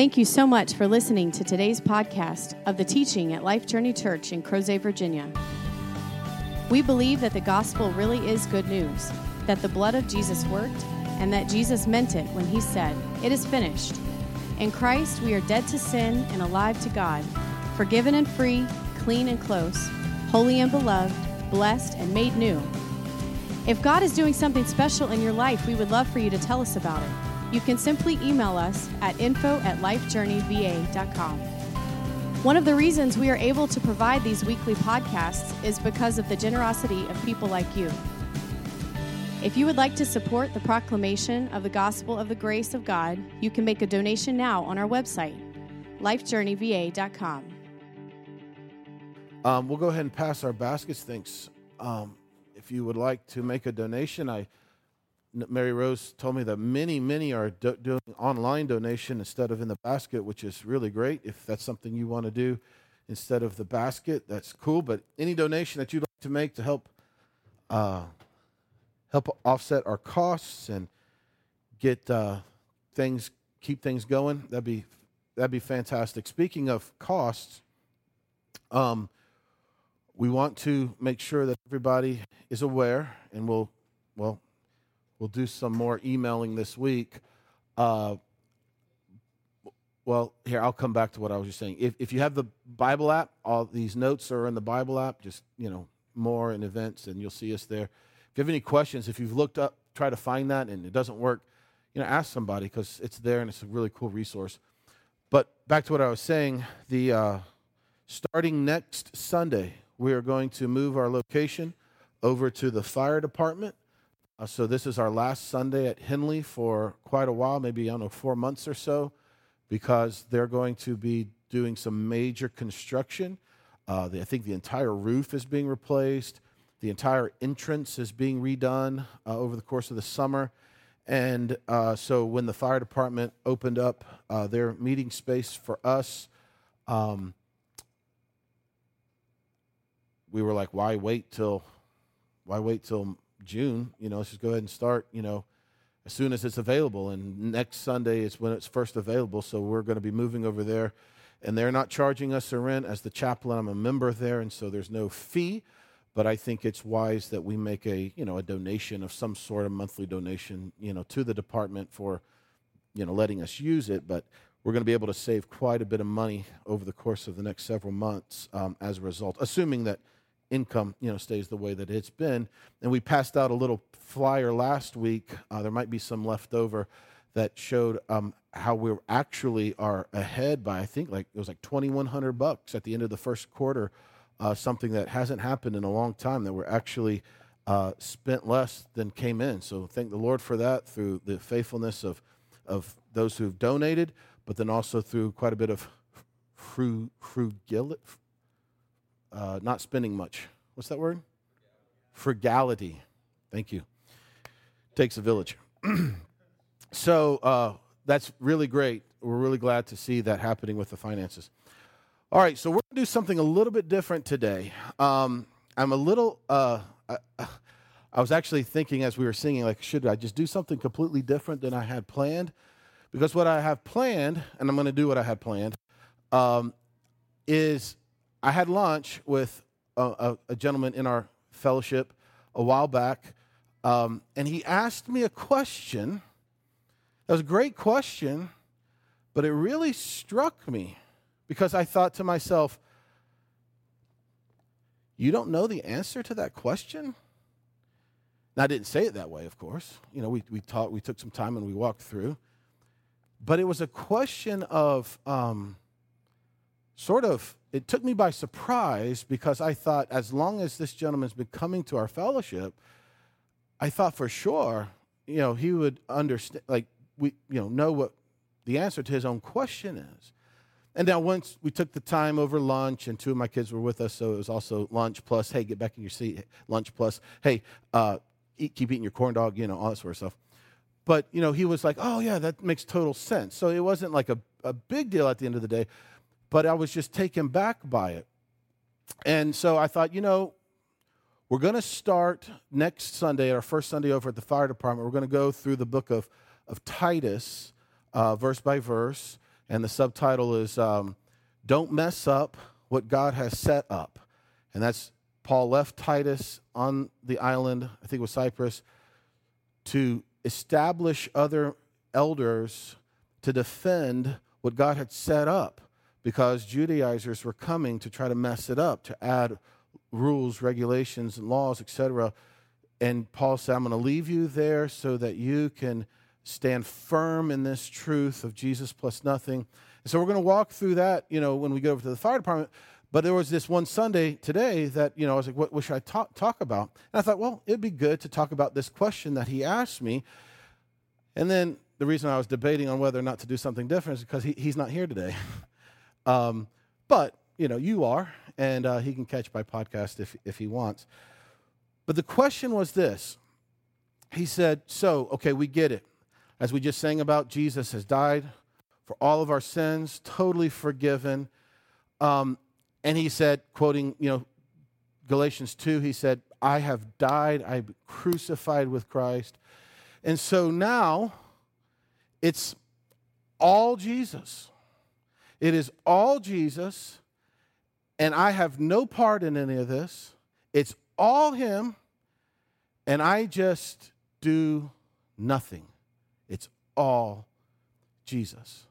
Thank you so much for listening to today's podcast of the teaching at Life Journey Church in Crozet, Virginia. We believe that the gospel really is good news, that the blood of Jesus worked, and that Jesus meant it when he said, It is finished. In Christ, we are dead to sin and alive to God, forgiven and free, clean and close, holy and beloved, blessed and made new. If God is doing something special in your life, we would love for you to tell us about it. You can simply email us at info at lifejourneyva.com. One of the reasons we are able to provide these weekly podcasts is because of the generosity of people like you. If you would like to support the proclamation of the gospel of the grace of God, you can make a donation now on our website, lifejourneyva.com. Um, we'll go ahead and pass our baskets. Thanks. Um, if you would like to make a donation, I Mary Rose told me that many, many are do- doing online donation instead of in the basket, which is really great. If that's something you want to do instead of the basket, that's cool. But any donation that you'd like to make to help uh, help offset our costs and get uh, things keep things going, that'd be that'd be fantastic. Speaking of costs, um, we want to make sure that everybody is aware, and we'll well We'll do some more emailing this week. Uh, well, here, I'll come back to what I was just saying. If, if you have the Bible app, all these notes are in the Bible app, just, you know, more in events, and you'll see us there. If you have any questions, if you've looked up, try to find that and it doesn't work, you know, ask somebody because it's there and it's a really cool resource. But back to what I was saying, the uh, starting next Sunday, we are going to move our location over to the fire department uh, so this is our last Sunday at Henley for quite a while, maybe, I don't know, four months or so, because they're going to be doing some major construction. Uh, the, I think the entire roof is being replaced. The entire entrance is being redone uh, over the course of the summer. And uh, so when the fire department opened up uh, their meeting space for us, um, we were like, why wait till, why wait till June. You know, let's just go ahead and start, you know, as soon as it's available. And next Sunday is when it's first available. So we're going to be moving over there. And they're not charging us a rent. As the chaplain, I'm a member there, and so there's no fee. But I think it's wise that we make a, you know, a donation of some sort a monthly donation, you know, to the department for, you know, letting us use it. But we're going to be able to save quite a bit of money over the course of the next several months um, as a result, assuming that income you know stays the way that it's been. And we passed out a little flyer last week. Uh, there might be some left over that showed um, how we actually are ahead by i think like it was like 2100 bucks at the end of the first quarter uh, something that hasn't happened in a long time that we're actually uh, spent less than came in. So thank the lord for that through the faithfulness of of those who've donated but then also through quite a bit of frugality uh, not spending much. What's that word? Frugality. Thank you. Takes a village. so uh, that's really great. We're really glad to see that happening with the finances. All right, so we're going to do something a little bit different today. Um, I'm a little, uh, I, I was actually thinking as we were singing, like, should I just do something completely different than I had planned? Because what I have planned, and I'm going to do what I had planned, um, is I had lunch with a, a, a gentleman in our fellowship a while back, um, and he asked me a question. That was a great question, but it really struck me because I thought to myself, you don't know the answer to that question? Now, I didn't say it that way, of course. You know, we, we, talked, we took some time and we walked through. But it was a question of um, sort of it took me by surprise because I thought, as long as this gentleman's been coming to our fellowship, I thought for sure, you know, he would understand, like, we, you know, know what the answer to his own question is. And now, once we took the time over lunch, and two of my kids were with us, so it was also lunch plus, hey, get back in your seat, lunch plus, hey, uh, eat, keep eating your corn dog, you know, all that sort of stuff. But, you know, he was like, oh, yeah, that makes total sense. So it wasn't like a, a big deal at the end of the day but I was just taken back by it. And so I thought, you know, we're going to start next Sunday, our first Sunday over at the fire department. We're going to go through the book of, of Titus, uh, verse by verse. And the subtitle is um, Don't Mess Up What God Has Set Up. And that's Paul left Titus on the island, I think it was Cyprus, to establish other elders to defend what God had set up because Judaizers were coming to try to mess it up, to add rules, regulations, and laws, etc. And Paul said, I'm going to leave you there so that you can stand firm in this truth of Jesus plus nothing. And so we're going to walk through that, you know, when we go over to the fire department. But there was this one Sunday today that, you know, I was like, what, what should I talk, talk about? And I thought, well, it'd be good to talk about this question that he asked me. And then the reason I was debating on whether or not to do something different is because he, he's not here today. um, but, you know, you are, and uh, he can catch my podcast if, if he wants. But the question was this He said, So, okay, we get it. As we just sang about, Jesus has died for all of our sins, totally forgiven. Um, and he said, quoting, you know, Galatians 2, he said, I have died, I'm crucified with Christ. And so now it's all Jesus. It is all Jesus and I have no part in any of this. It's all Him, and I just do nothing. It's all Jesus.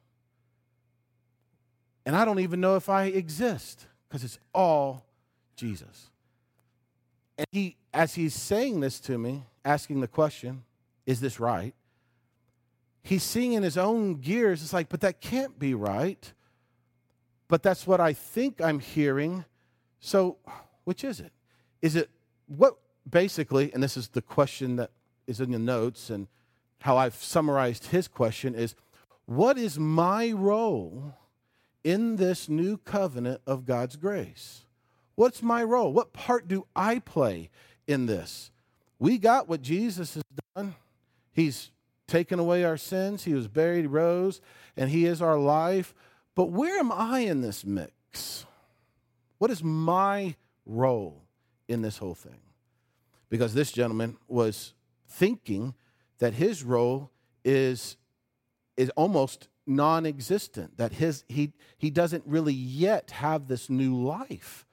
And I don't even know if I exist because it's all Jesus. And he, as he's saying this to me, asking the question, is this right? He's seeing in his own gears, it's like, but that can't be right but that's what I think I'm hearing. So, which is it? Is it what basically, and this is the question that is in the notes and how I've summarized his question is what is my role in this new covenant of God's grace? What's my role? What part do I play in this? We got what Jesus has done. He's taken away our sins, He was buried, He rose, and He is our life. But where am I in this mix? What is my role in this whole thing? Because this gentleman was thinking that his role is, is almost non existent, that his, he, he doesn't really yet have this new life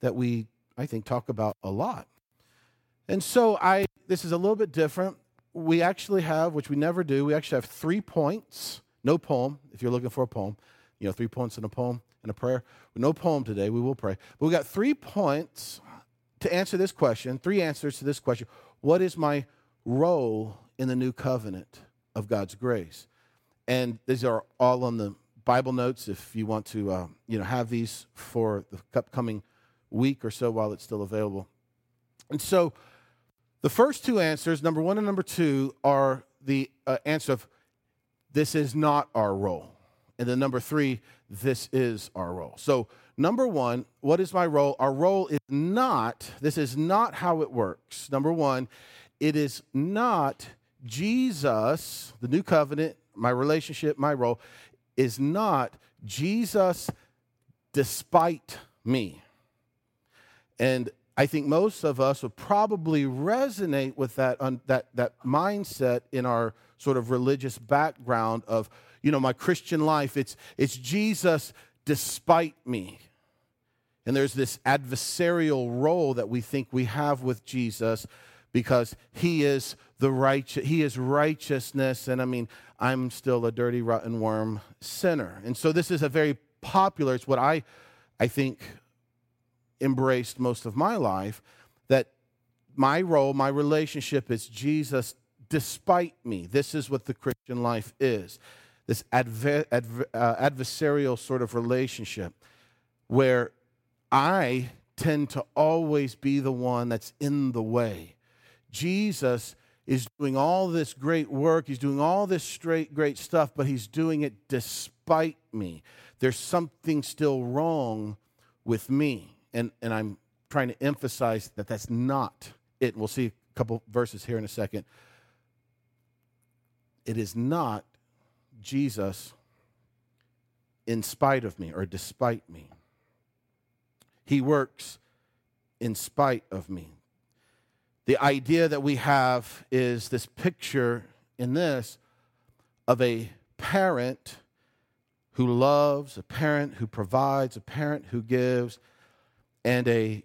that we, I think, talk about a lot. And so I, this is a little bit different. We actually have, which we never do, we actually have three points, no poem, if you're looking for a poem you know, three points in a poem and a prayer. No poem today, we will pray. But we got three points to answer this question, three answers to this question. What is my role in the new covenant of God's grace? And these are all on the Bible notes if you want to, uh, you know, have these for the upcoming week or so while it's still available. And so the first two answers, number one and number two, are the uh, answer of this is not our role. And then number three, this is our role. So, number one, what is my role? Our role is not, this is not how it works. Number one, it is not Jesus, the new covenant, my relationship, my role, is not Jesus despite me. And I think most of us would probably resonate with that, that, that mindset in our sort of religious background of you know, my Christian life. It's, it's Jesus despite me. And there's this adversarial role that we think we have with Jesus because he is the righteous he is righteousness and I mean I'm still a dirty rotten worm sinner. And so this is a very popular it's what I I think embraced most of my life that my role, my relationship is Jesus despite me. This is what the Christian life is this adver- adver- uh, adversarial sort of relationship where I tend to always be the one that's in the way. Jesus is doing all this great work, he's doing all this straight, great stuff, but he's doing it despite me. There's something still wrong with me. And, and I'm trying to emphasize that that's not it. We'll see a couple verses here in a second. It is not Jesus in spite of me or despite me. He works in spite of me. the idea that we have is this picture in this of a parent who loves, a parent who provides, a parent who gives, and a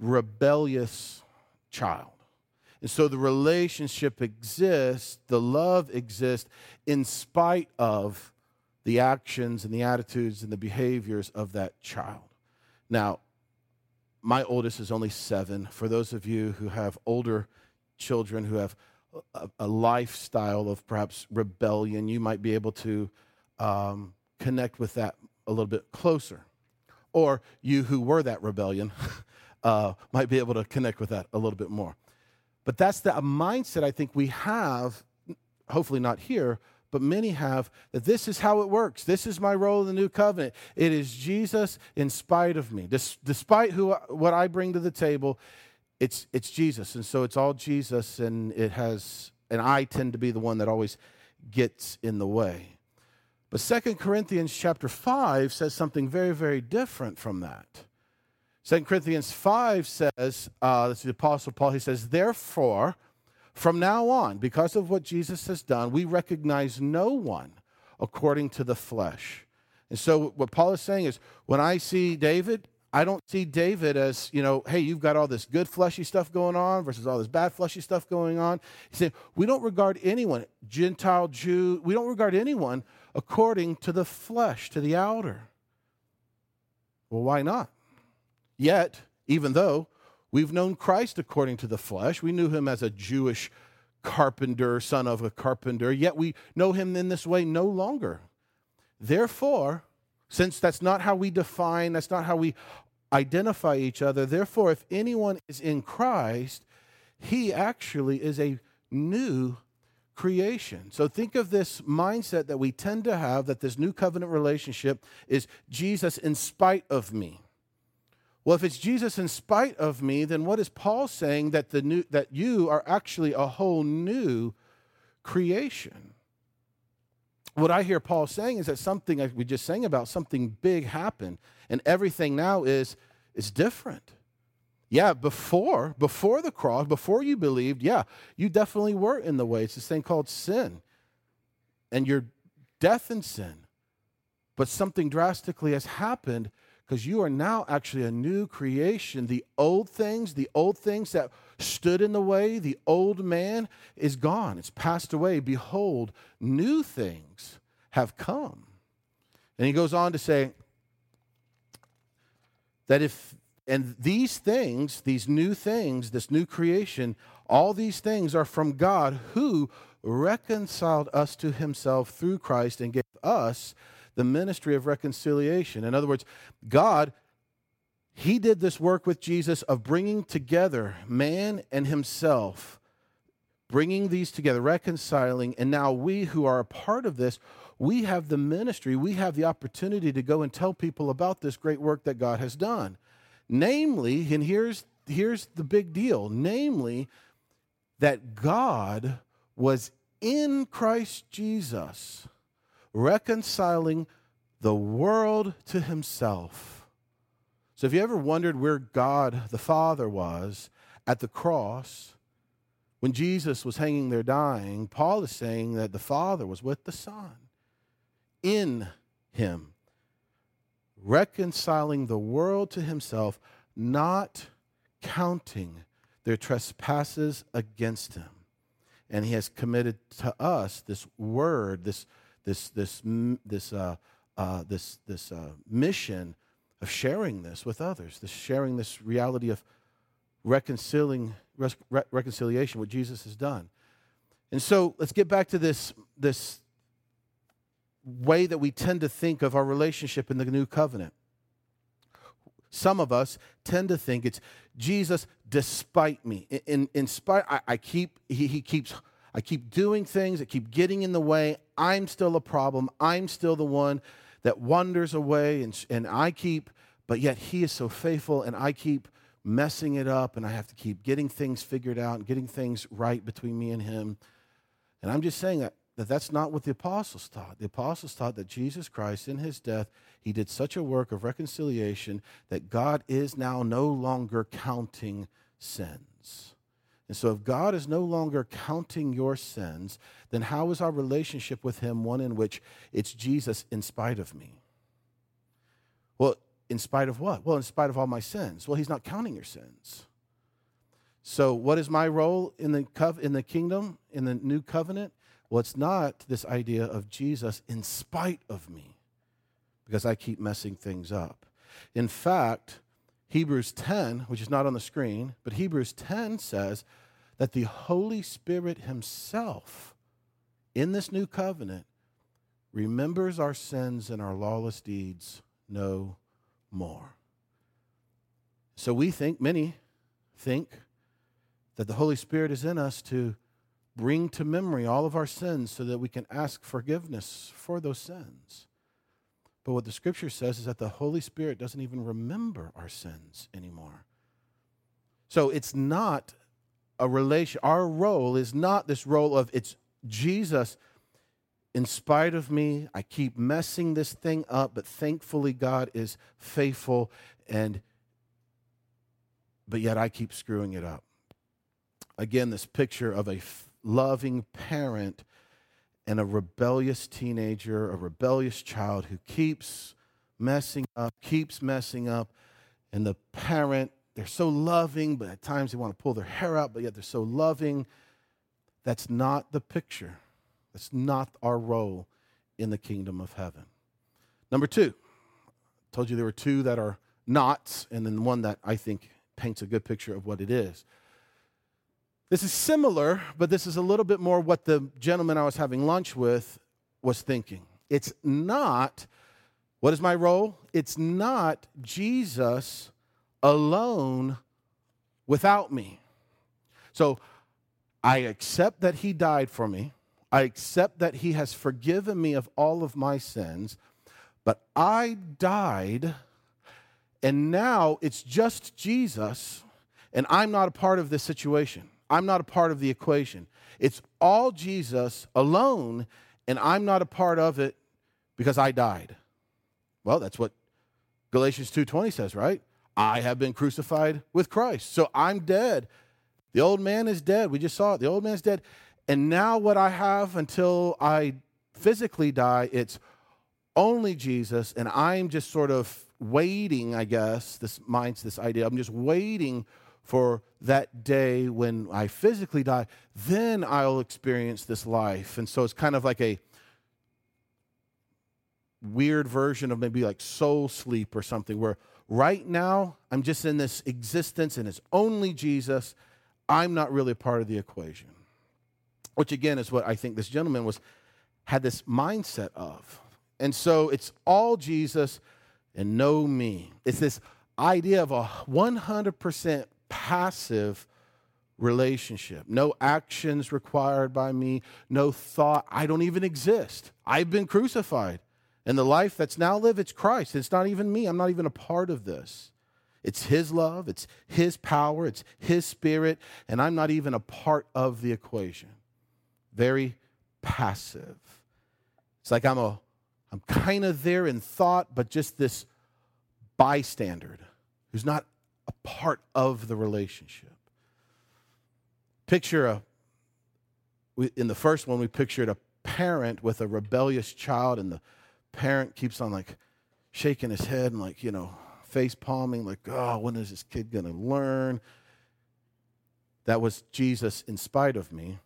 rebellious child. And so the relationship exists, the love exists in spite of the actions and the attitudes and the behaviors of that child. Now, my oldest is only seven. For those of you who have older children who have a, a lifestyle of perhaps rebellion, you might be able to um, connect with that a little bit closer. Or you who were that rebellion uh, might be able to connect with that a little bit more. But that's the mindset I think we have, hopefully not here, but many have that this is how it works. This is my role in the new covenant. It is Jesus in spite of me. Des- despite who, what I bring to the table, it's, it's Jesus. And so it's all Jesus, and it has, and I tend to be the one that always gets in the way. But Second Corinthians chapter 5 says something very, very different from that. Second Corinthians 5 says, uh, this is the Apostle Paul, he says, Therefore, from now on, because of what Jesus has done, we recognize no one according to the flesh. And so, what Paul is saying is, when I see David, I don't see David as, you know, hey, you've got all this good fleshy stuff going on versus all this bad fleshy stuff going on. He said, we don't regard anyone, Gentile, Jew, we don't regard anyone according to the flesh, to the outer. Well, why not? Yet, even though We've known Christ according to the flesh. We knew him as a Jewish carpenter, son of a carpenter, yet we know him in this way no longer. Therefore, since that's not how we define, that's not how we identify each other, therefore, if anyone is in Christ, he actually is a new creation. So think of this mindset that we tend to have that this new covenant relationship is Jesus in spite of me. Well, if it's Jesus in spite of me, then what is Paul saying that the new that you are actually a whole new creation? What I hear Paul saying is that something like we just sang about, something big happened, and everything now is is different. Yeah, before before the cross, before you believed, yeah, you definitely were in the way. It's this thing called sin, and your death in sin. But something drastically has happened because you are now actually a new creation. The old things, the old things that stood in the way, the old man is gone. It's passed away. Behold, new things have come. And he goes on to say that if, and these things, these new things, this new creation, all these things are from God who reconciled us to himself through Christ and gave us the ministry of reconciliation. In other words, God, He did this work with Jesus of bringing together man and Himself, bringing these together, reconciling. And now we who are a part of this, we have the ministry, we have the opportunity to go and tell people about this great work that God has done. Namely, and here's, here's the big deal namely, that God was in Christ Jesus reconciling the world to himself. So, if you ever wondered where God the Father was at the cross, when Jesus was hanging there dying, Paul is saying that the Father was with the Son in him, reconciling the world to himself, not counting their trespasses against him. And he has committed to us this word, this this this this uh, uh, this this uh, mission of sharing this with others, this sharing this reality of reconciling re- reconciliation, what Jesus has done. And so let's get back to this this way that we tend to think of our relationship in the new covenant. Some of us tend to think it's Jesus despite me. In, in, in spite, I, I keep, he, he keeps I keep doing things that keep getting in the way. I'm still a problem. I'm still the one that wanders away, and, and I keep, but yet He is so faithful, and I keep messing it up, and I have to keep getting things figured out and getting things right between me and Him. And I'm just saying that, that that's not what the apostles taught. The apostles taught that Jesus Christ, in His death, He did such a work of reconciliation that God is now no longer counting sins. And so, if God is no longer counting your sins, then how is our relationship with Him one in which it's Jesus in spite of me? Well, in spite of what? Well, in spite of all my sins. Well, He's not counting your sins. So, what is my role in the, cov- in the kingdom, in the new covenant? Well, it's not this idea of Jesus in spite of me, because I keep messing things up. In fact, Hebrews 10, which is not on the screen, but Hebrews 10 says that the Holy Spirit Himself in this new covenant remembers our sins and our lawless deeds no more. So we think, many think, that the Holy Spirit is in us to bring to memory all of our sins so that we can ask forgiveness for those sins. But what the scripture says is that the Holy Spirit doesn't even remember our sins anymore. So it's not a relation. Our role is not this role of it's Jesus. In spite of me, I keep messing this thing up, but thankfully God is faithful and but yet I keep screwing it up. Again, this picture of a loving parent and a rebellious teenager, a rebellious child who keeps messing up, keeps messing up, and the parent, they're so loving, but at times they want to pull their hair out, but yet they're so loving. That's not the picture. That's not our role in the kingdom of heaven. Number two, I told you there were two that are nots, and then one that I think paints a good picture of what it is. This is similar, but this is a little bit more what the gentleman I was having lunch with was thinking. It's not, what is my role? It's not Jesus alone without me. So I accept that he died for me. I accept that he has forgiven me of all of my sins, but I died, and now it's just Jesus, and I'm not a part of this situation. I'm not a part of the equation. It's all Jesus alone, and I'm not a part of it because I died. Well, that's what Galatians 2:20 says, right? I have been crucified with Christ. So I'm dead. The old man is dead. We just saw it. The old man's dead. And now what I have until I physically die, it's only Jesus, and I'm just sort of waiting, I guess. This minds this idea. I'm just waiting for that day when I physically die, then I'll experience this life. And so it's kind of like a weird version of maybe like soul sleep or something where right now I'm just in this existence and it's only Jesus. I'm not really a part of the equation. Which again is what I think this gentleman was had this mindset of. And so it's all Jesus and no me. It's this idea of a 100% passive relationship. No actions required by me, no thought. I don't even exist. I've been crucified. And the life that's now lived, it's Christ. It's not even me. I'm not even a part of this. It's His love, it's His power, it's His spirit, and I'm not even a part of the equation. Very passive. It's like I'm a I'm kind of there in thought, but just this bystander who's not a part of the relationship. Picture a, in the first one, we pictured a parent with a rebellious child, and the parent keeps on like shaking his head and like, you know, face palming, like, oh, when is this kid going to learn? That was Jesus in spite of me.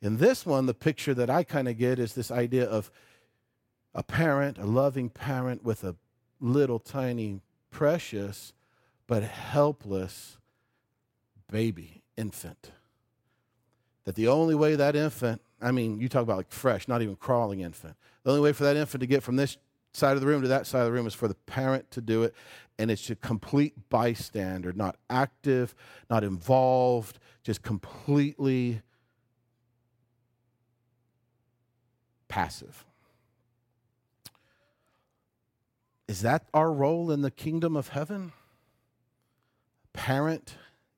In this one, the picture that I kind of get is this idea of a parent, a loving parent with a little tiny precious but helpless baby, infant. That the only way that infant, I mean, you talk about like fresh, not even crawling infant, the only way for that infant to get from this side of the room to that side of the room is for the parent to do it. And it's a complete bystander, not active, not involved, just completely passive. Is that our role in the kingdom of heaven? Parent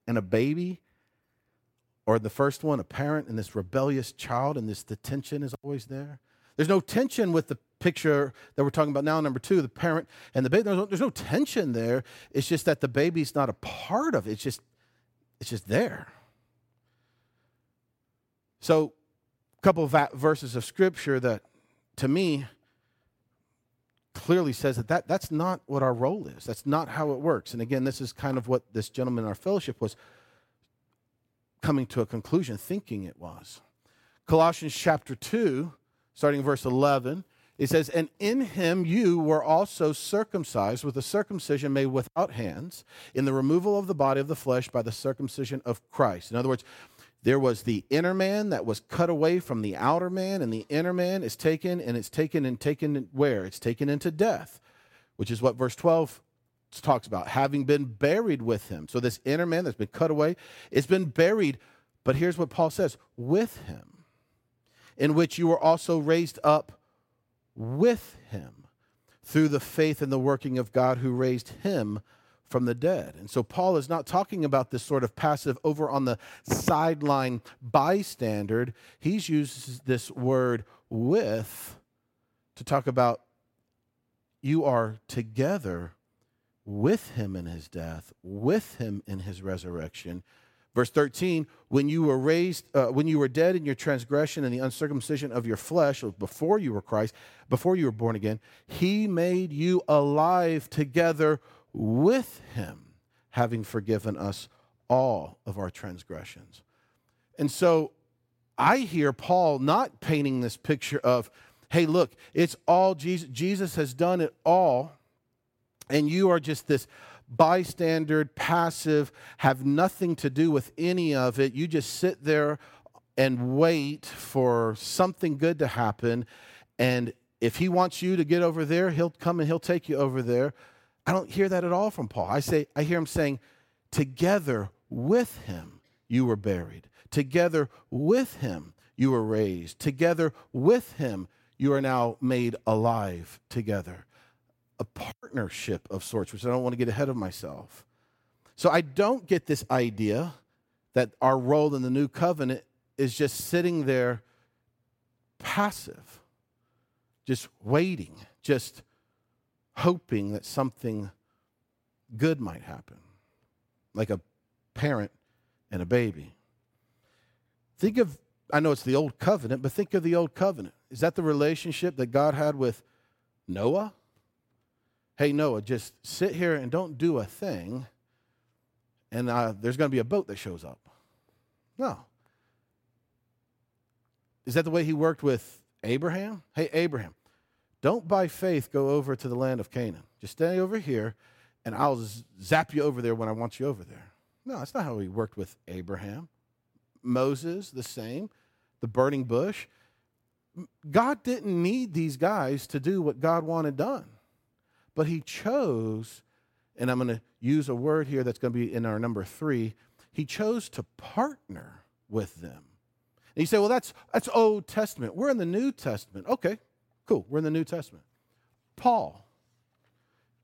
and a baby, or the first one, a parent and this rebellious child, and this the tension is always there. There's no tension with the picture that we're talking about now, number two, the parent and the baby. There's no, there's no tension there. It's just that the baby's not a part of it. It's just, it's just there. So, a couple of verses of scripture that to me clearly says that, that that's not what our role is. That's not how it works. And again, this is kind of what this gentleman in our fellowship was coming to a conclusion, thinking it was. Colossians chapter 2, starting verse 11, it says, And in him you were also circumcised with a circumcision made without hands, in the removal of the body of the flesh by the circumcision of Christ. In other words, there was the inner man that was cut away from the outer man, and the inner man is taken, and it's taken and taken where? It's taken into death, which is what verse 12 talks about, having been buried with him. So this inner man that's been cut away, it's been buried. But here's what Paul says with him, in which you were also raised up with him through the faith and the working of God who raised him from the dead. And so Paul is not talking about this sort of passive over on the sideline bystander. He's used this word with to talk about you are together with him in his death, with him in his resurrection. Verse 13, when you were raised, uh, when you were dead in your transgression and the uncircumcision of your flesh, before you were Christ, before you were born again, he made you alive together with him, having forgiven us all of our transgressions. And so I hear Paul not painting this picture of, hey, look, it's all Jesus. Jesus has done it all, and you are just this bystander, passive, have nothing to do with any of it. You just sit there and wait for something good to happen. And if he wants you to get over there, he'll come and he'll take you over there. I don't hear that at all from Paul. I say I hear him saying, "Together with him you were buried. Together with him you were raised. Together with him you are now made alive together." A partnership of sorts, which I don't want to get ahead of myself. So I don't get this idea that our role in the new covenant is just sitting there passive, just waiting, just hoping that something good might happen, like a parent and a baby. Think of, I know it's the old covenant, but think of the old covenant. Is that the relationship that God had with Noah? Hey, Noah, just sit here and don't do a thing, and uh, there's going to be a boat that shows up. No. Is that the way he worked with Abraham? Hey, Abraham, don't by faith go over to the land of Canaan. Just stay over here, and I'll zap you over there when I want you over there. No, that's not how he worked with Abraham. Moses, the same. The burning bush. God didn't need these guys to do what God wanted done. But he chose, and I'm going to use a word here that's going to be in our number three, he chose to partner with them. And you say, well, that's, that's Old Testament. We're in the New Testament. Okay, Cool, we're in the New Testament. Paul.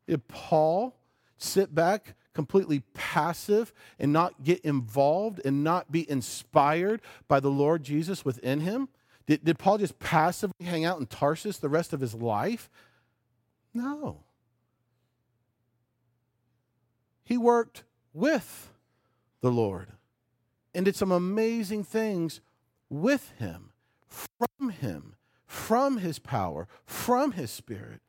Did Paul sit back completely passive and not get involved and not be inspired by the Lord Jesus within him? Did, did Paul just passively hang out in Tarsus the rest of his life? No. He worked with the Lord and did some amazing things with him, from him, from his power, from his spirit.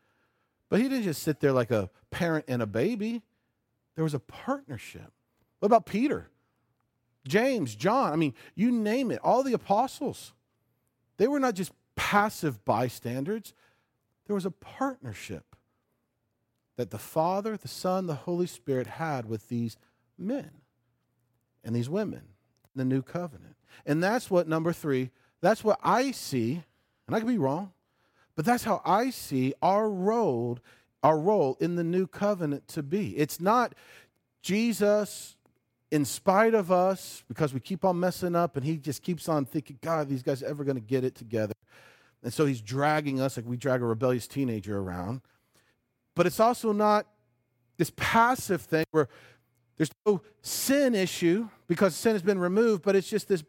But he didn't just sit there like a parent and a baby. There was a partnership. What about Peter? James, John, I mean, you name it, all the apostles. They were not just passive bystanders, there was a partnership that the Father, the Son, the Holy Spirit had with these men and these women in the new covenant. And that's what, number three, that's what I see and I could be wrong, but that's how I see our role, our role in the new covenant to be. It's not Jesus in spite of us because we keep on messing up and he just keeps on thinking, God, these guys ever going to get it together. And so he's dragging us like we drag a rebellious teenager around. But it's also not this passive thing where there's no sin issue because sin has been removed, but it's just this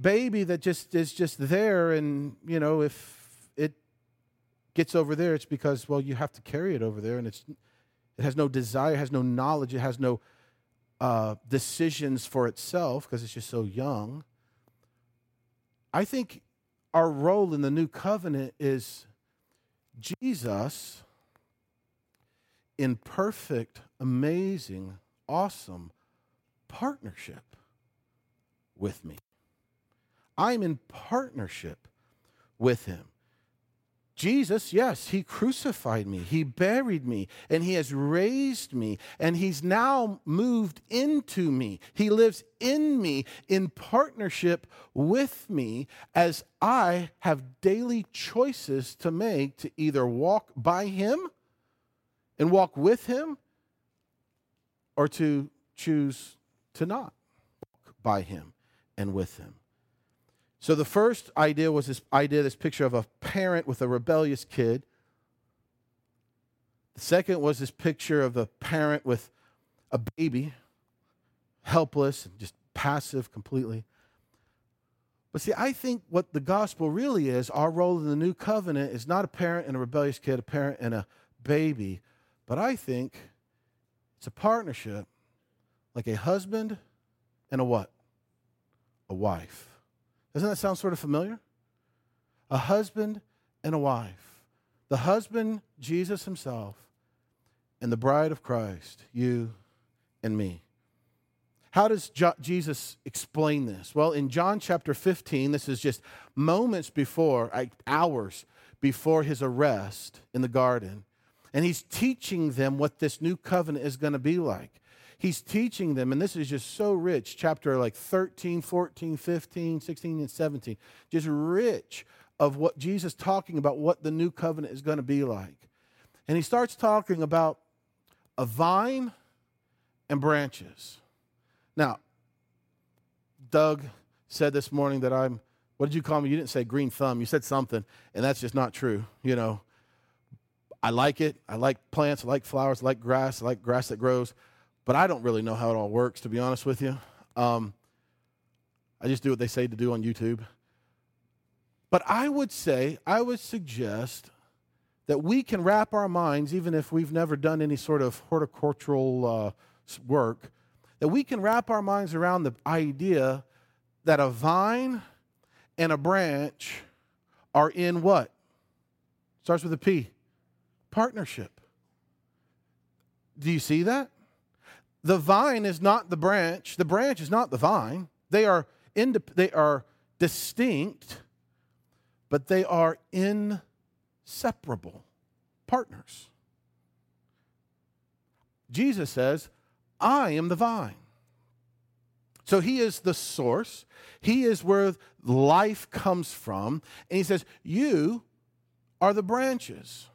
baby that just is just there and you know if it gets over there it's because well you have to carry it over there and it's it has no desire has no knowledge it has no uh, decisions for itself because it's just so young I think our role in the new covenant is Jesus in perfect, amazing, awesome partnership with me. I'm in partnership with him. Jesus, yes, he crucified me, he buried me, and he has raised me, and he's now moved into me. He lives in me in partnership with me as I have daily choices to make to either walk by him and walk with him or to choose to not walk by him and with him. So the first idea was this idea, this picture of a parent with a rebellious kid. The second was this picture of a parent with a baby, helpless and just passive completely. But see, I think what the gospel really is, our role in the new covenant is not a parent and a rebellious kid, a parent and a baby, but I think it's a partnership like a husband and a what? A wife. Doesn't that sound sort of familiar? A husband and a wife. The husband, Jesus himself, and the bride of Christ, you and me. How does Jesus explain this? Well, in John chapter 15, this is just moments before, hours before his arrest in the garden. And he's teaching them what this new covenant is going to be like he's teaching them, and this is just so rich. Chapter like 13, 14, 15, 16, and 17. Just rich of what Jesus talking about what the new covenant is going to be like. And he starts talking about a vine and branches. Now, Doug said this morning that I'm, what did you call me? You didn't say green thumb. You said something, and that's just not true. You know, I like it. I like plants. I like flowers. I like grass. I like grass that grows but I don't really know how it all works, to be honest with you. Um, I just do what they say to do on YouTube. But I would say, I would suggest that we can wrap our minds, even if we've never done any sort of horticultural uh, work, that we can wrap our minds around the idea that a vine and a branch are in what? Starts with a P. Partnership. Do you see that? The vine is not the branch, the branch is not the vine. They are, indep- they are distinct, but they are inseparable partners. Jesus says, I am the vine. So he is the source. He is where life comes from. And he says, You are the branches.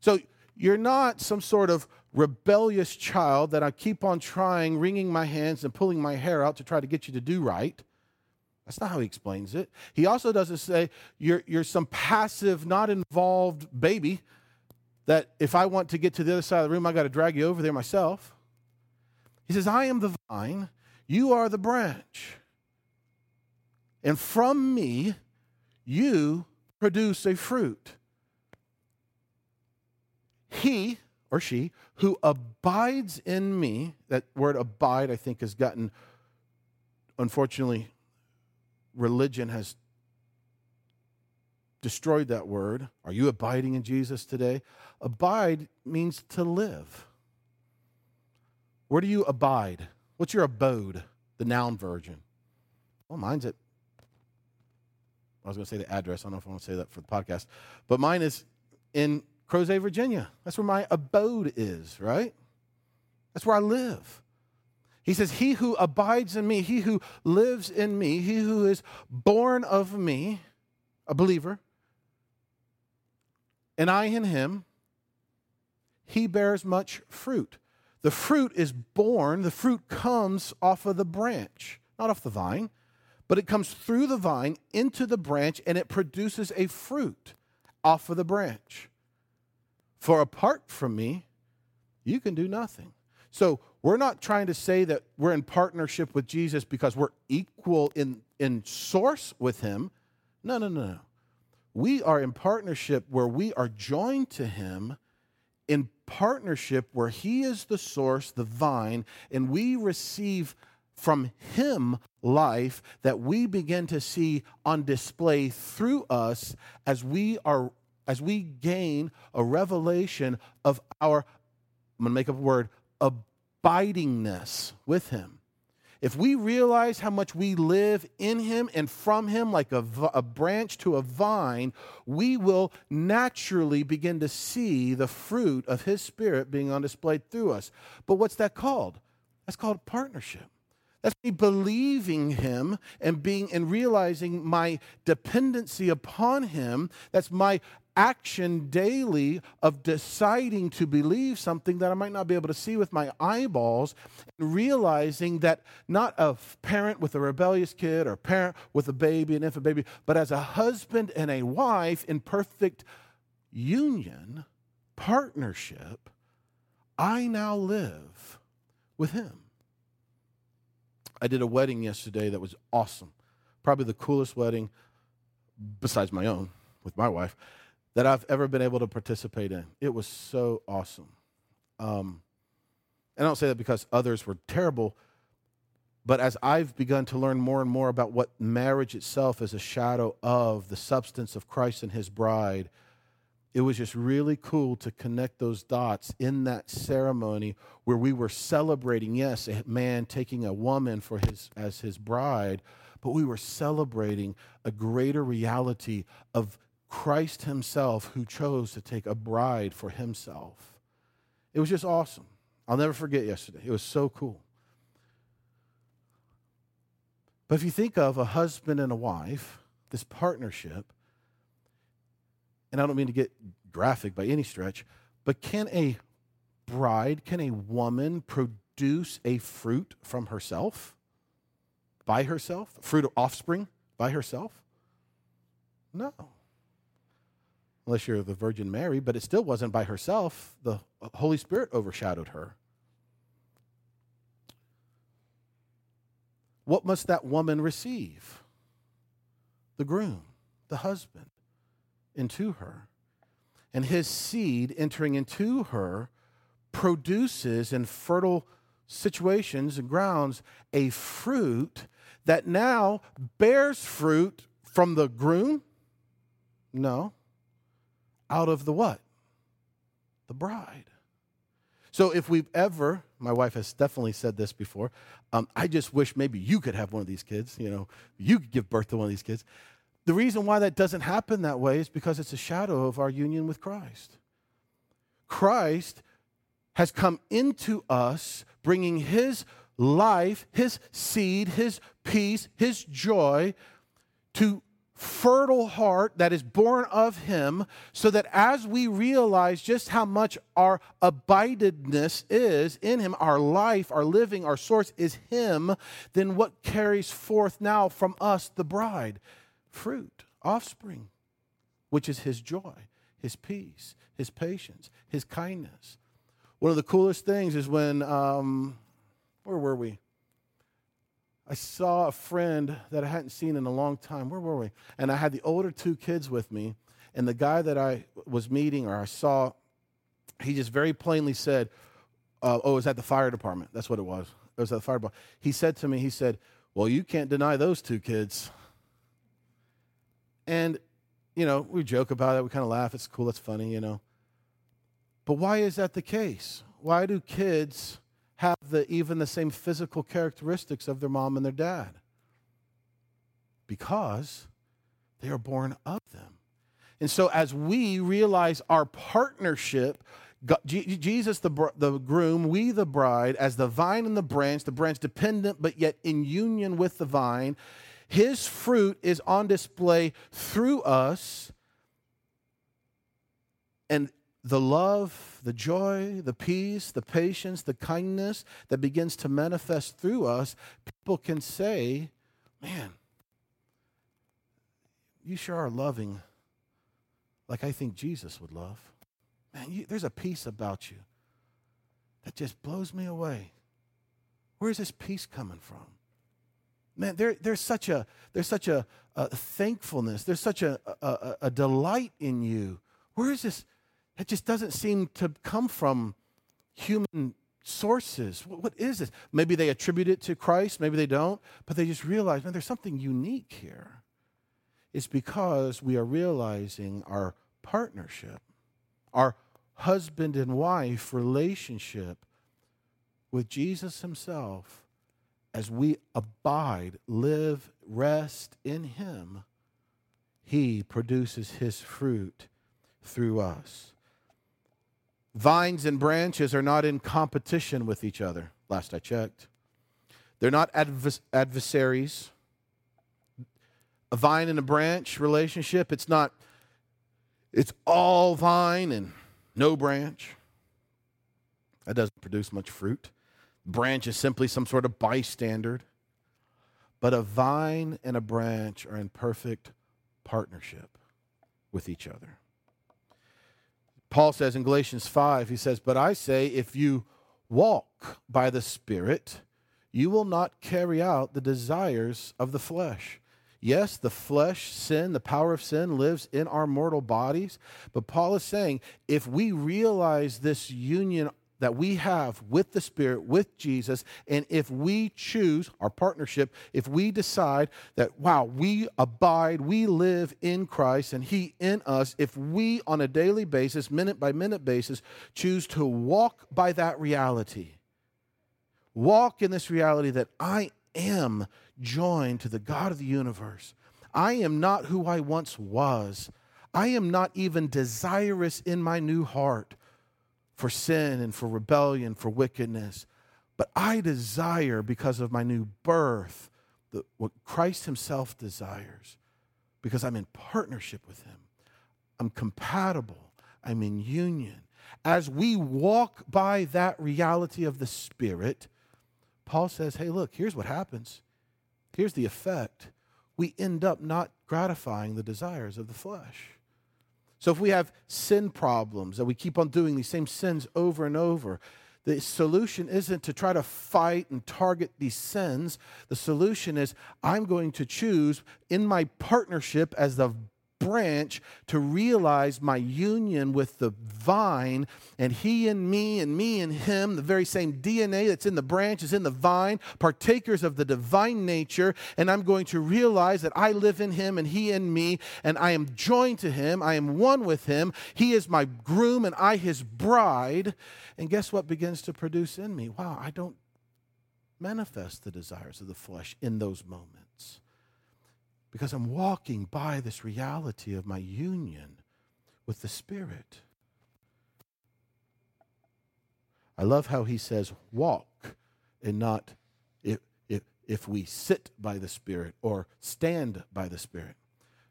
So you're not some sort of rebellious child that I keep on trying, wringing my hands and pulling my hair out to try to get you to do right. That's not how he explains it. He also doesn't say you're, you're some passive, not involved baby that if I want to get to the other side of the room, I got to drag you over there myself. He says, I am the vine, you are the branch. And from me, you produce a fruit. He, or she who abides in me, that word abide, I think, has gotten, unfortunately, religion has destroyed that word. Are you abiding in Jesus today? Abide means to live. Where do you abide? What's your abode? The noun version. Well, mine's at, I was going to say the address. I don't know if I want to say that for the podcast, but mine is in Crozet, Virginia. That's where my abode is, right? That's where I live. He says, He who abides in me, he who lives in me, he who is born of me, a believer, and I in him, he bears much fruit. The fruit is born, the fruit comes off of the branch, not off the vine, but it comes through the vine into the branch and it produces a fruit off of the branch. For apart from me, you can do nothing. So we're not trying to say that we're in partnership with Jesus because we're equal in, in source with him. No, no, no, no. We are in partnership where we are joined to him in partnership where he is the source, the vine, and we receive from Him life that we begin to see on display through us as we are as we gain a revelation of our I'm going to make up a word abidingness with him. If we realize how much we live in him and from him like a, a branch to a vine we will naturally begin to see the fruit of his spirit being on display through us. But what's that called? That's called partnership. That's me believing him and being and realizing my dependency upon him. That's my action daily of deciding to believe something that I might not be able to see with my eyeballs, and realizing that not a parent with a rebellious kid or parent with a baby, an infant baby, but as a husband and a wife in perfect union, partnership, I now live with him. I did a wedding yesterday that was awesome. Probably the coolest wedding, besides my own with my wife, that I've ever been able to participate in. It was so awesome. Um, and I don't say that because others were terrible, but as I've begun to learn more and more about what marriage itself is a shadow of the substance of Christ and his bride, it was just really cool to connect those dots in that ceremony where we were celebrating yes a man taking a woman for his as his bride but we were celebrating a greater reality of Christ himself who chose to take a bride for himself it was just awesome I'll never forget yesterday it was so cool but if you think of a husband and a wife this partnership and I don't mean to get graphic by any stretch, but can a bride, can a woman produce a fruit from herself? By herself? Fruit of offspring by herself? No. Unless you're the Virgin Mary, but it still wasn't by herself. The Holy Spirit overshadowed her. What must that woman receive? The groom, the husband into her. And his seed entering into her produces in fertile situations and grounds a fruit that now bears fruit from the groom? No. Out of the what? The bride. So if we've ever, my wife has definitely said this before, um, I just wish maybe you could have one of these kids, you know, you could give birth to one of these kids. The reason why that doesn't happen that way is because it's a shadow of our union with Christ. Christ has come into us, bringing his life, his seed, his peace, his joy to fertile heart that is born of him so that as we realize just how much our abidedness is in him our life our living our source is him then what carries forth now from us the bride fruit, offspring, which is his joy, his peace, his patience, his kindness. One of the coolest things is when, um, where were we? I saw a friend that I hadn't seen in a long time. Where were we? And I had the older two kids with me, and the guy that I was meeting or I saw, he just very plainly said, uh, "Oh, it was at the fire department." That's what it was. It was at the fire department. He said to me, he said, "Well, you can't deny those two kids." And, you know, we joke about it, we kind of laugh, it's cool, it's funny, you know. But why is that the case? Why do kids the, even the same physical characteristics of their mom and their dad? Because they are born of them. And so, as we realize our partnership, Jesus, the, the groom, we, the bride, as the vine and the branch, the branch dependent but yet in union with the vine, his fruit is on display through us. And the love, the joy, the peace, the patience, the kindness that begins to manifest through us, people can say, Man, you sure are loving like I think Jesus would love. Man, you, there's a peace about you that just blows me away. Where's this peace coming from? man, there, there's such a there's such a, a thankfulness. There's such a, a, a delight in you. Where is this? It just doesn't seem to come from human sources. What, what is this? Maybe they attribute it to Christ, maybe they don't, but they just realize, man, there's something unique here. It's because we are realizing our partnership, our husband and wife relationship with Jesus Himself as we abide, live, rest in Him. He produces His fruit through us. Vines and branches are not in competition with each other, last I checked. They're not advers- adversaries. A vine and a branch relationship, it's not, it's all vine and no branch. That doesn't produce much fruit. Branch is simply some sort of bystander. But a vine and a branch are in perfect partnership with each other. Paul says in Galatians 5, he says, But I say, if you walk by the Spirit, you will not carry out the desires of the flesh. Yes, the flesh, sin, the power of sin lives in our mortal bodies. But Paul is saying if we realize this union that we have with the Spirit, with Jesus, and if we choose our partnership, if we decide that, wow, we abide, we live in Christ and He in us, if we on a daily basis, minute by minute basis, choose to walk by that reality, walk in this reality that I am joined to the God of the universe. I am not who I once was. I am not even desirous in my new heart for sin and for rebellion, for wickedness. But I desire, because of my new birth, the, what Christ Himself desires, because I'm in partnership with Him. I'm compatible, I'm in union. As we walk by that reality of the Spirit, Paul says, hey, look, here's what happens. Here's the effect. We end up not gratifying the desires of the flesh. So if we have sin problems and we keep on doing these same sins over and over, the solution isn't to try to fight and target these sins. The solution is I'm going to choose in my partnership as the branch to realize my union with the vine and he and me and me and him, the very same DNA that's in the branch is in the vine, partakers of the divine nature. And I'm going to realize that I live in him and he in me, and I am joined to him. I am one with him. He is my groom and I his bride. And guess what begins to produce in me? Wow, I don't manifest the desires of the flesh in those moments because I'm walking by this reality of my union with the Spirit. I love how he says walk and not if, if, if we sit by the Spirit or stand by the Spirit.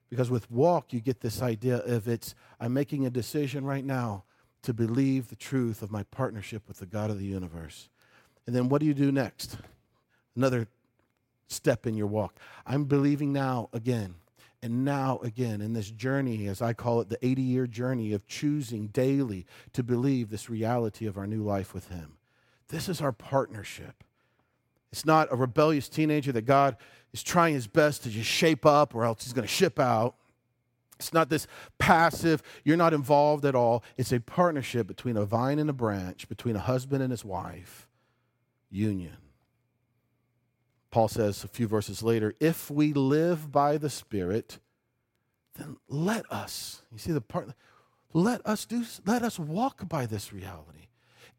Because with walk, you get this idea of it's, I'm making a decision right now to believe the truth of my partnership with the God of the universe. And then what do you do next? Another step in your walk. I'm believing now again and now again in this journey, as I call it, the 80 year journey of choosing daily to believe this reality of our new life with Him. This is our partnership. It's not a rebellious teenager that God is trying his best to just shape up or else he's going to ship out. It's not this passive, you're not involved at all. It's a partnership between a vine and a branch, between a husband and his wife. Union. Paul says a few verses later, if we live by the Spirit, then let us, you see the part, let us do, let us walk by this reality.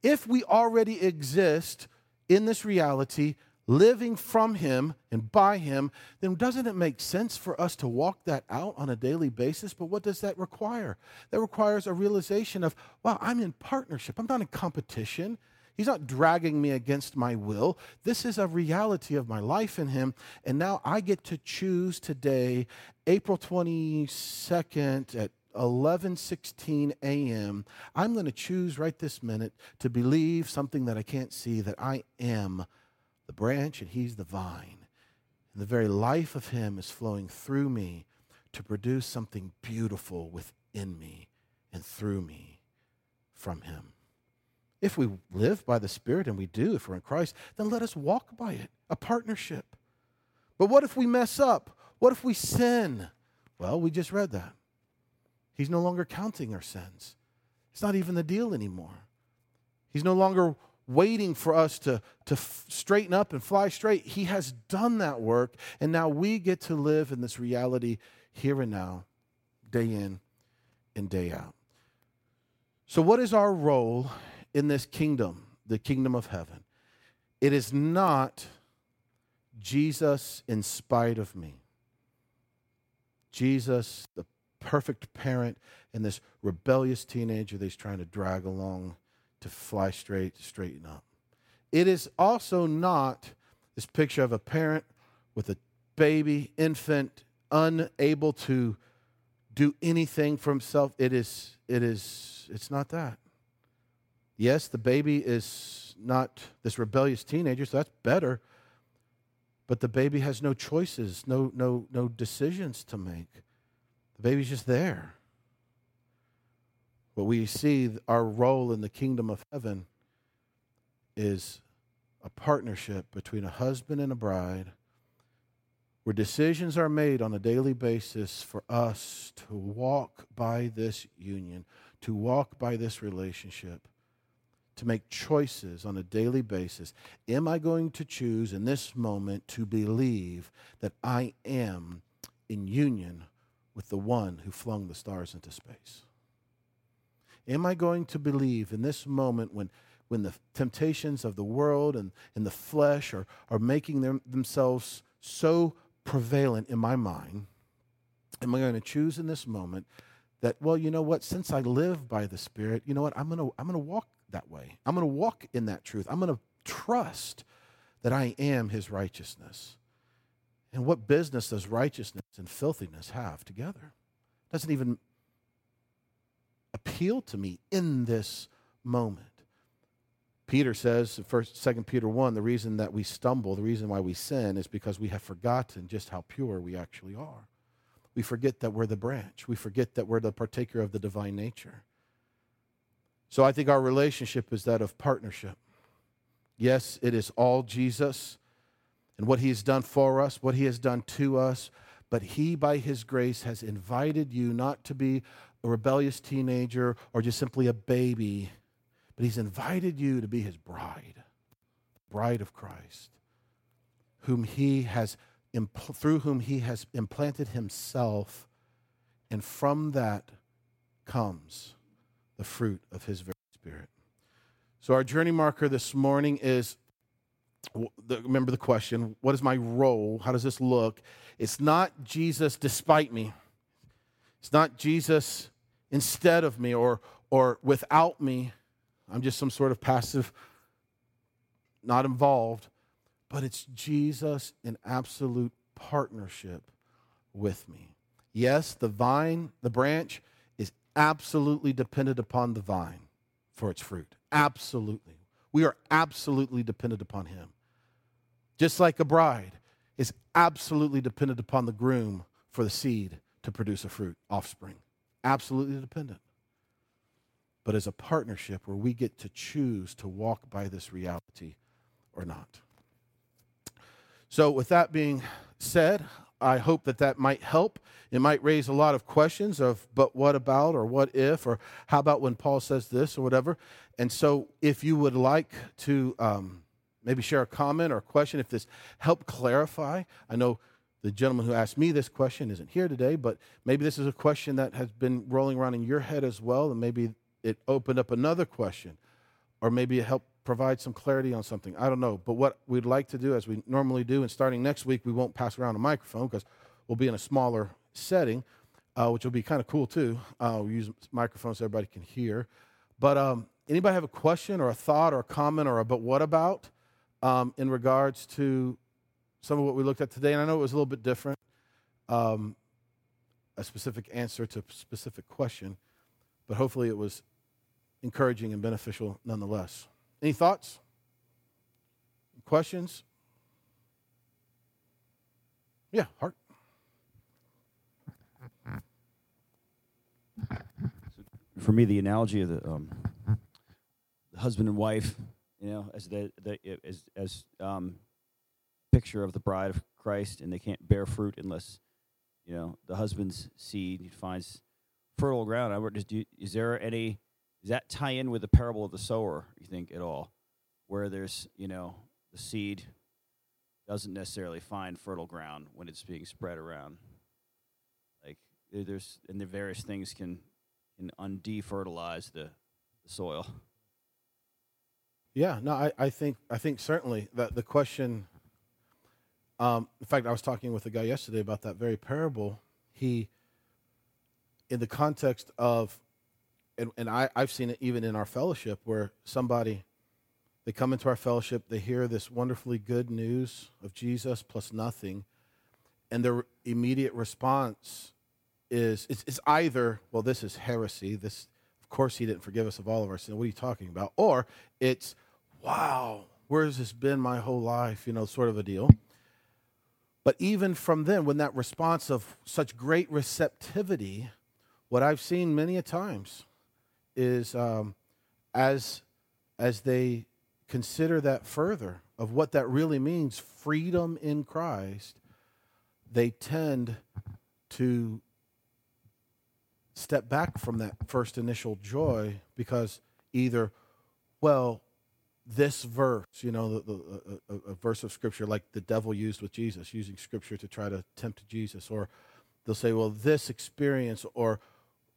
If we already exist in this reality, living from Him and by Him, then doesn't it make sense for us to walk that out on a daily basis? But what does that require? That requires a realization of, wow, I'm in partnership. I'm not in competition. He's not dragging me against my will. This is a reality of my life in Him. And now I get to choose today, April 22nd at 11:16 a.m. I'm going to choose right this minute to believe something that I can't see that I am the branch and he's the vine. And the very life of him is flowing through me to produce something beautiful within me and through me from him. If we live by the Spirit, and we do if we're in Christ, then let us walk by it, a partnership. But what if we mess up? What if we sin? Well, we just read that. He's no longer counting our sins. It's not even the deal anymore. He's no longer waiting for us to, to straighten up and fly straight. He has done that work, and now we get to live in this reality here and now, day in and day out. So, what is our role in this kingdom, the kingdom of heaven? It is not Jesus in spite of me. Jesus, the perfect parent, and this rebellious teenager that he's trying to drag along to fly straight, to straighten up. It is also not this picture of a parent with a baby, infant, unable to do anything for himself. It is, it is, it's not that. Yes, the baby is not this rebellious teenager, so that's better. But the baby has no choices, no, no, no decisions to make. The baby's just there. But we see our role in the kingdom of heaven is a partnership between a husband and a bride where decisions are made on a daily basis for us to walk by this union, to walk by this relationship, to make choices on a daily basis. Am I going to choose in this moment to believe that I am in union with the one who flung the stars into space? Am I going to believe in this moment when, when the temptations of the world and, and the flesh are, are making them, themselves so prevalent in my mind? Am I going to choose in this moment that, well, you know what, since I live by the Spirit, you know what, I'm going to, I'm going to walk that way. I'm going to walk in that truth. I'm going to trust that I am His righteousness. And what business does righteousness and filthiness have together? It Doesn't even appeal to me in this moment. Peter says first second Peter 1, the reason that we stumble, the reason why we sin is because we have forgotten just how pure we actually are. We forget that we're the branch. We forget that we're the partaker of the divine nature. So I think our relationship is that of partnership. Yes, it is all Jesus and what he has done for us, what he has done to us, but he, by his grace, has invited you not to be a rebellious teenager or just simply a baby, but he's invited you to be his bride, bride of Christ, whom he has through whom he has implanted himself, and from that comes the fruit of his very spirit. So our journey marker this morning is remember the question, what is my role? How does this look? It's not Jesus despite me. It's not Jesus instead of me or, or without me. I'm just some sort of passive, not involved. But it's Jesus in absolute partnership with me. Yes, the vine, the branch, absolutely dependent upon the vine for its fruit. Absolutely. We are absolutely dependent upon him. Just like a bride is absolutely dependent upon the groom for the seed to produce a fruit, offspring absolutely dependent, but as a partnership where we get to choose to walk by this reality or not. So, with that being said, I hope that that might help. It might raise a lot of questions of, but what about, or what if, or how about when Paul says this, or whatever. And so, if you would like to um, maybe share a comment or a question, if this helped clarify, I know the gentleman who asked me this question isn't here today, but maybe this is a question that has been rolling around in your head as well, and maybe it opened up another question, or maybe it helped provide some clarity on something. I don't know. But what we'd like to do, as we normally do, and starting next week, we won't pass around a microphone because we'll be in a smaller setting, uh, which will be kind of cool too. Uh, we use microphones so everybody can hear. But um, anybody have a question or a thought or a comment or a but what about um, in regards to some of what we looked at today, and I know it was a little bit different, um, a specific answer to a specific question, but hopefully it was encouraging and beneficial nonetheless. Any thoughts? Questions? Yeah, Hart. For me, the analogy of the, um, husband and wife, you know, as the, the as as um, picture of the bride of Christ, and they can't bear fruit unless you know the husband's seed finds fertile ground. I would just do, is there any does that tie in with the parable of the sower? You think at all? where there's you know the seed doesn't necessarily find fertile ground when it's being spread around. Like there's and the various things can can undefertilize the, the soil. Yeah, no, I, I think I think certainly that the question. Um, in fact, I was talking with a guy yesterday about that very parable. He, in the context of, and, and I, I've seen it even in our fellowship where somebody, they come into our fellowship, they hear this wonderfully good news of Jesus plus nothing, and their immediate response is it's, it's either, well, this is heresy. This, of course, he didn't forgive us of all of our sin. What are you talking about? Or it's, wow, where has this been my whole life? You know, sort of a deal. But even from then, when that response of such great receptivity, what I've seen many a times is um, as as they consider that further of what that really means, freedom in Christ, they tend to step back from that first initial joy because either, well, this verse, you know, the, the, a, a verse of scripture like the devil used with Jesus, using scripture to try to tempt Jesus, or they'll say, well, this experience or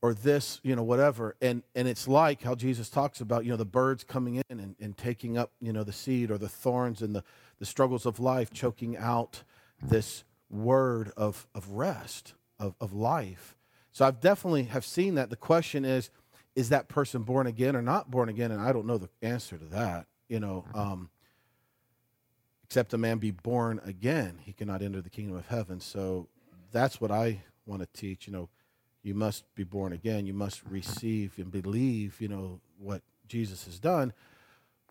or this, you know, whatever. And and it's like how Jesus talks about, you know, the birds coming in and, and taking up, you know, the seed or the thorns and the, the struggles of life, choking out this word of, of rest, of, of life. So I've definitely have seen that. The question is, is that person born again or not born again? And I don't know the answer to that. You know, um, except a man be born again, he cannot enter the kingdom of heaven. So that's what I want to teach. You know, you must be born again. You must receive and believe. You know what Jesus has done.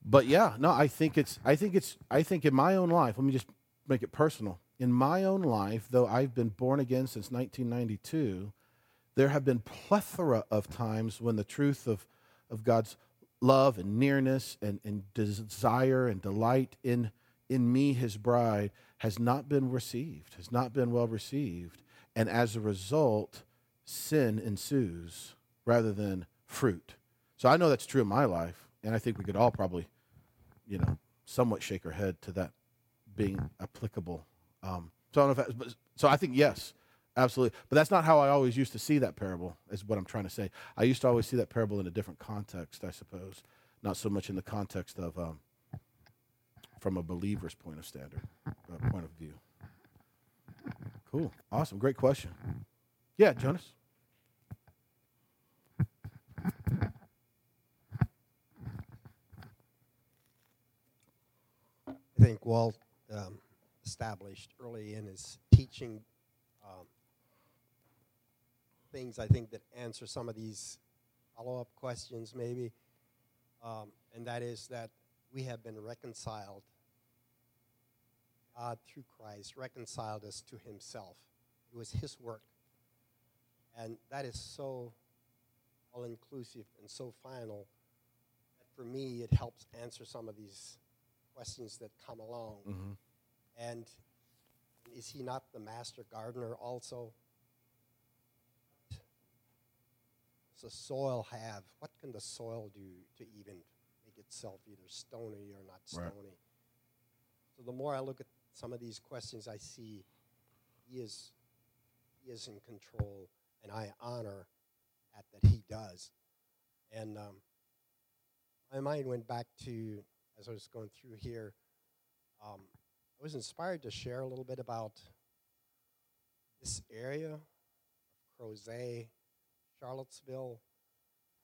But yeah, no, I think it's. I think it's. I think in my own life. Let me just make it personal. In my own life, though I've been born again since 1992, there have been plethora of times when the truth of, of God's love and nearness and, and desire and delight in, in me, his bride, has not been received, has not been well received. And as a result, sin ensues rather than fruit. So I know that's true in my life, and I think we could all probably, you know, somewhat shake our head to that being applicable. Um, so I don't know if but, so I think yes, absolutely. But that's not how I always used to see that parable. Is what I'm trying to say. I used to always see that parable in a different context, I suppose, not so much in the context of um, from a believer's point of standard, uh, point of view. Cool, awesome, great question. Yeah, Jonas. I think Walt um, established early in his teaching um, things I think that answer some of these follow up questions, maybe. Um, and that is that we have been reconciled. God, through Christ, reconciled us to himself. It was his work. And that is so all inclusive and so final that for me, it helps answer some of these questions that come along. Mm-hmm. And is he not the master gardener also? Does the soil have? What can the soil do to even make itself either stony or not Right. stony? So the more I look at some of these questions, I see he is he is in control, and I honor that that he does. And um, my mind went back to as I was going through here. Um, I was inspired to share a little bit about this area of Crozet, Charlottesville,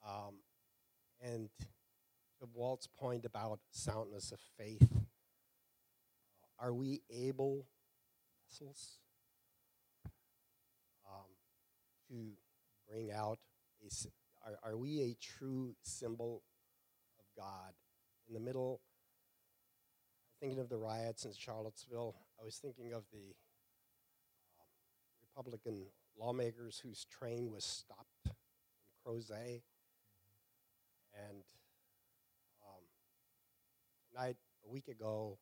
um, and to Walt's point about soundness of faith. Are we able vessels um, to bring out a? Are, are we a true symbol of God in the middle? thinking of the riots in Charlottesville. I was thinking of the um, Republican lawmakers whose train was stopped in Crozet. And um, tonight, a week ago,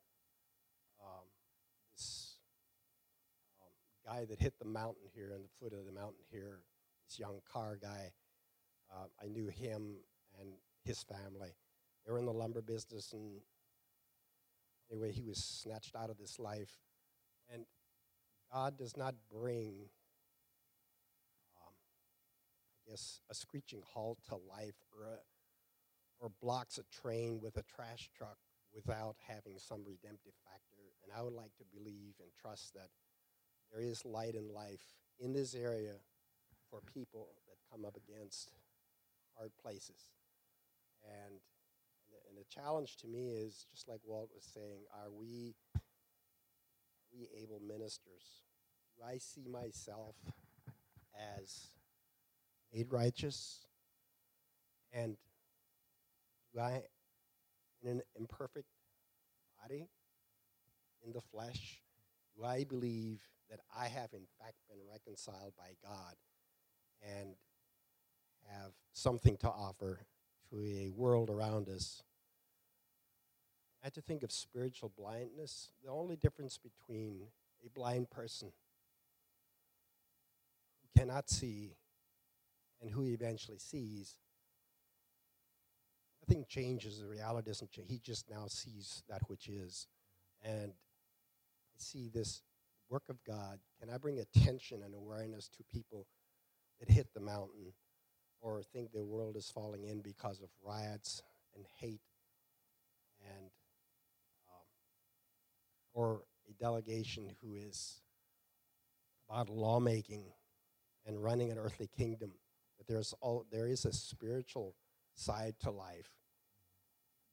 um, this um, guy that hit the mountain here, on the foot of the mountain here, this young Carr guy, uh, I knew him and his family. They were in the lumber business and Anyway, he was snatched out of this life. And God does not bring, um, I guess, a screeching halt to life or, a, or blocks a train with a trash truck without having some redemptive factor. And I would like to believe and trust that there is light in life in this area for people that come up against hard places. And, and, the, and the challenge to me is just like Walt was saying, are we, are we able ministers? Do I see myself as made righteous? And do I, in an imperfect body, in the flesh, do I believe that I have in fact been reconciled by God and have something to offer to a world around us. I had to think of spiritual blindness. The only difference between a blind person who cannot see and who eventually sees, nothing changes. The reality doesn't change. He just now sees that which is. And I see this work of God. Can I bring attention and awareness to people that hit the mountain or think the world is falling in because of riots and hate and um, or a delegation who is about lawmaking and running an earthly kingdom but there's all there is a spiritual side to life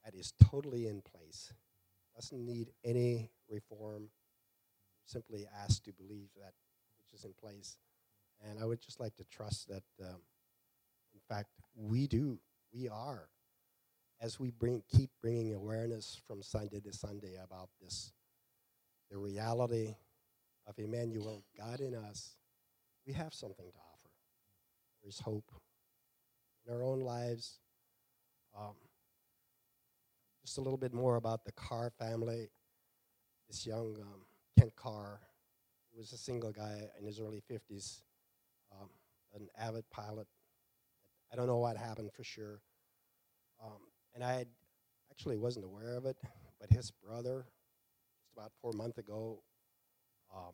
that is totally in place doesn't need any reform simply asked to believe that which is in place and i would just like to trust that um, in fact, we do. We are. As we bring, keep bringing awareness from Sunday to Sunday about this, the reality of Emmanuel, God in us, we have something to offer. There's hope in our own lives. Um, just a little bit more about the Carr family. This young um, Kent Carr, was a single guy in his early 50s, um, an avid pilot, I don't know what happened for sure. Um, and I had, actually wasn't aware of it, but his brother, just about four months ago, um,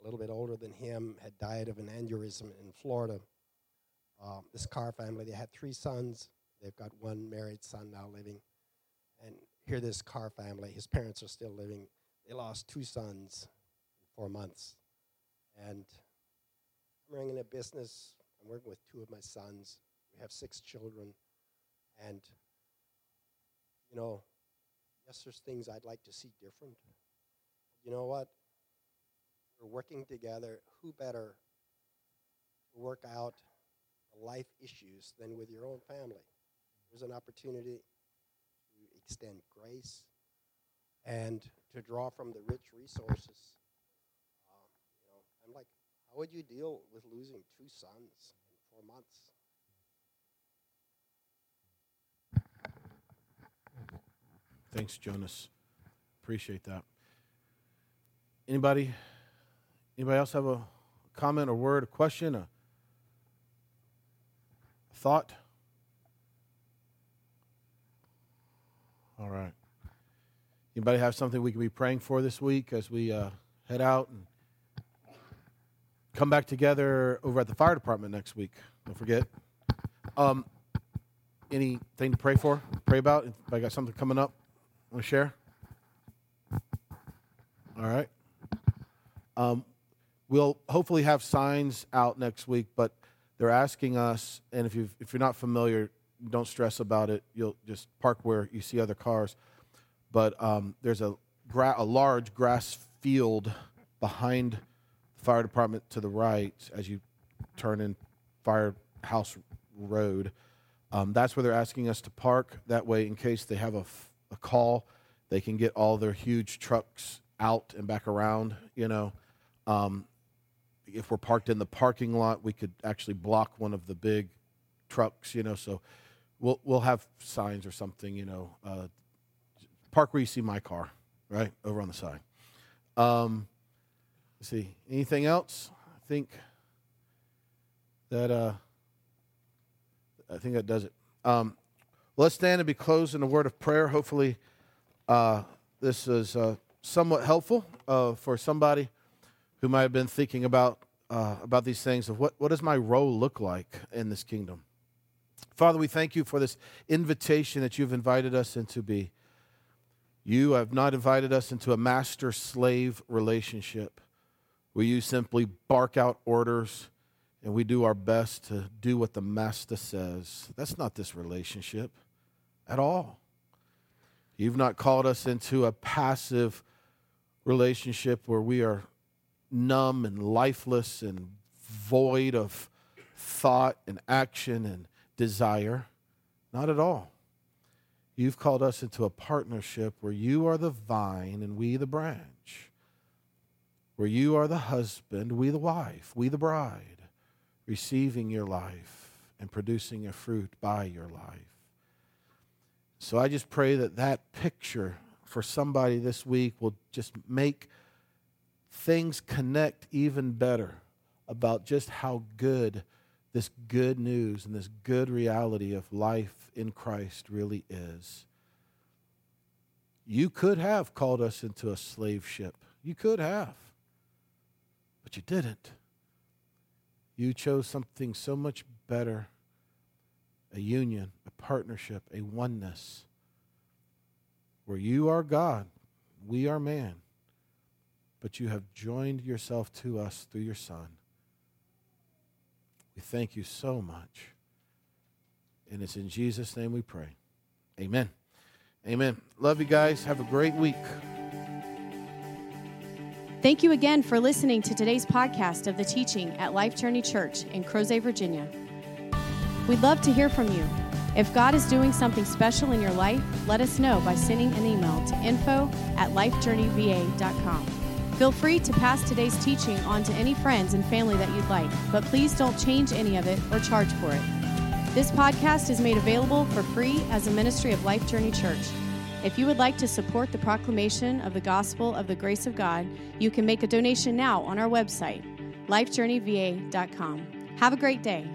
a little bit older than him, had died of an aneurysm in Florida. Um, this Carr family, they had three sons. They've got one married son now living. And here, this Carr family, his parents are still living. They lost two sons in four months. And I'm running a business. I'm working with two of my sons We have six children. And, you know, yes, there's things I'd like to see different. You know what? We're working together. Who better to work out life issues than with your own family? There's an opportunity to extend grace and to draw from the rich resources. Um, you know, I'm like, how would you deal with losing two sons in four months? Thanks, Jonas. Appreciate that. Anybody? Anybody else have a comment or word, a question, a thought? All right. Anybody have something we can be praying for this week as we uh, head out and come back together over at the fire department next week? Don't forget. Um, anything to pray for? Pray about? If I got something coming up? Want to share? All right. Um, we'll hopefully have signs out next week, but they're asking us, and if you if you're not familiar, don't stress about it. You'll just park where you see other cars. But um, there's a gra- a large grass field behind the fire department to the right as you turn in Firehouse Road. Um, that's where they're asking us to park. That way, in case they have a a call. They can get all their huge trucks out and back around. You know, um, if we're parked in the parking lot, we could actually block one of the big trucks. You know, so we'll we'll have signs or something. You know, uh, park where you see my car, right over on the side. Um, let's see, anything else? I think that uh, I think that does it. Um, let's stand and be closed in a word of prayer. Hopefully, uh, this is uh, somewhat helpful uh, for somebody who might have been thinking about uh, about these things of what, what does my role look like in this kingdom. Father, we thank you for this invitation that you've invited us into be. You have not invited us into a master slave relationship where you simply bark out orders and we do our best to do what the master says. That's not this relationship at all. You've not called us into a passive relationship where we are numb and lifeless and void of thought and action and desire. Not at all. You've called us into a partnership where you are the vine and we the branch, where you are the husband, we the wife, we the bride, receiving your life and producing a fruit by your life. So I just pray that that picture for somebody this week will just make things connect even better about just how good this good news and this good reality of life in Christ really is. You could have called us into a slave ship. You could have. But you didn't. You chose something so much better a union, a partnership, a oneness, where you are God, we are man, but you have joined yourself to us through your Son. We thank you so much. And it's in Jesus' name we pray. Amen. Amen. Love you guys. Have a great week. Thank you again for listening to today's podcast of the teaching at Life Journey Church in Crozet, Virginia. We'd love to hear from you. If God is doing something special in your life, let us know by sending an email to info at lifejourneyva.com. Feel free to pass today's teaching on to any friends and family that you'd like, but please don't change any of it or charge for it. This podcast is made available for free as a ministry of Life Journey Church. If you would like to support the proclamation of the gospel of the grace of God, you can make a donation now on our website, lifejourneyva.com. Have a great day.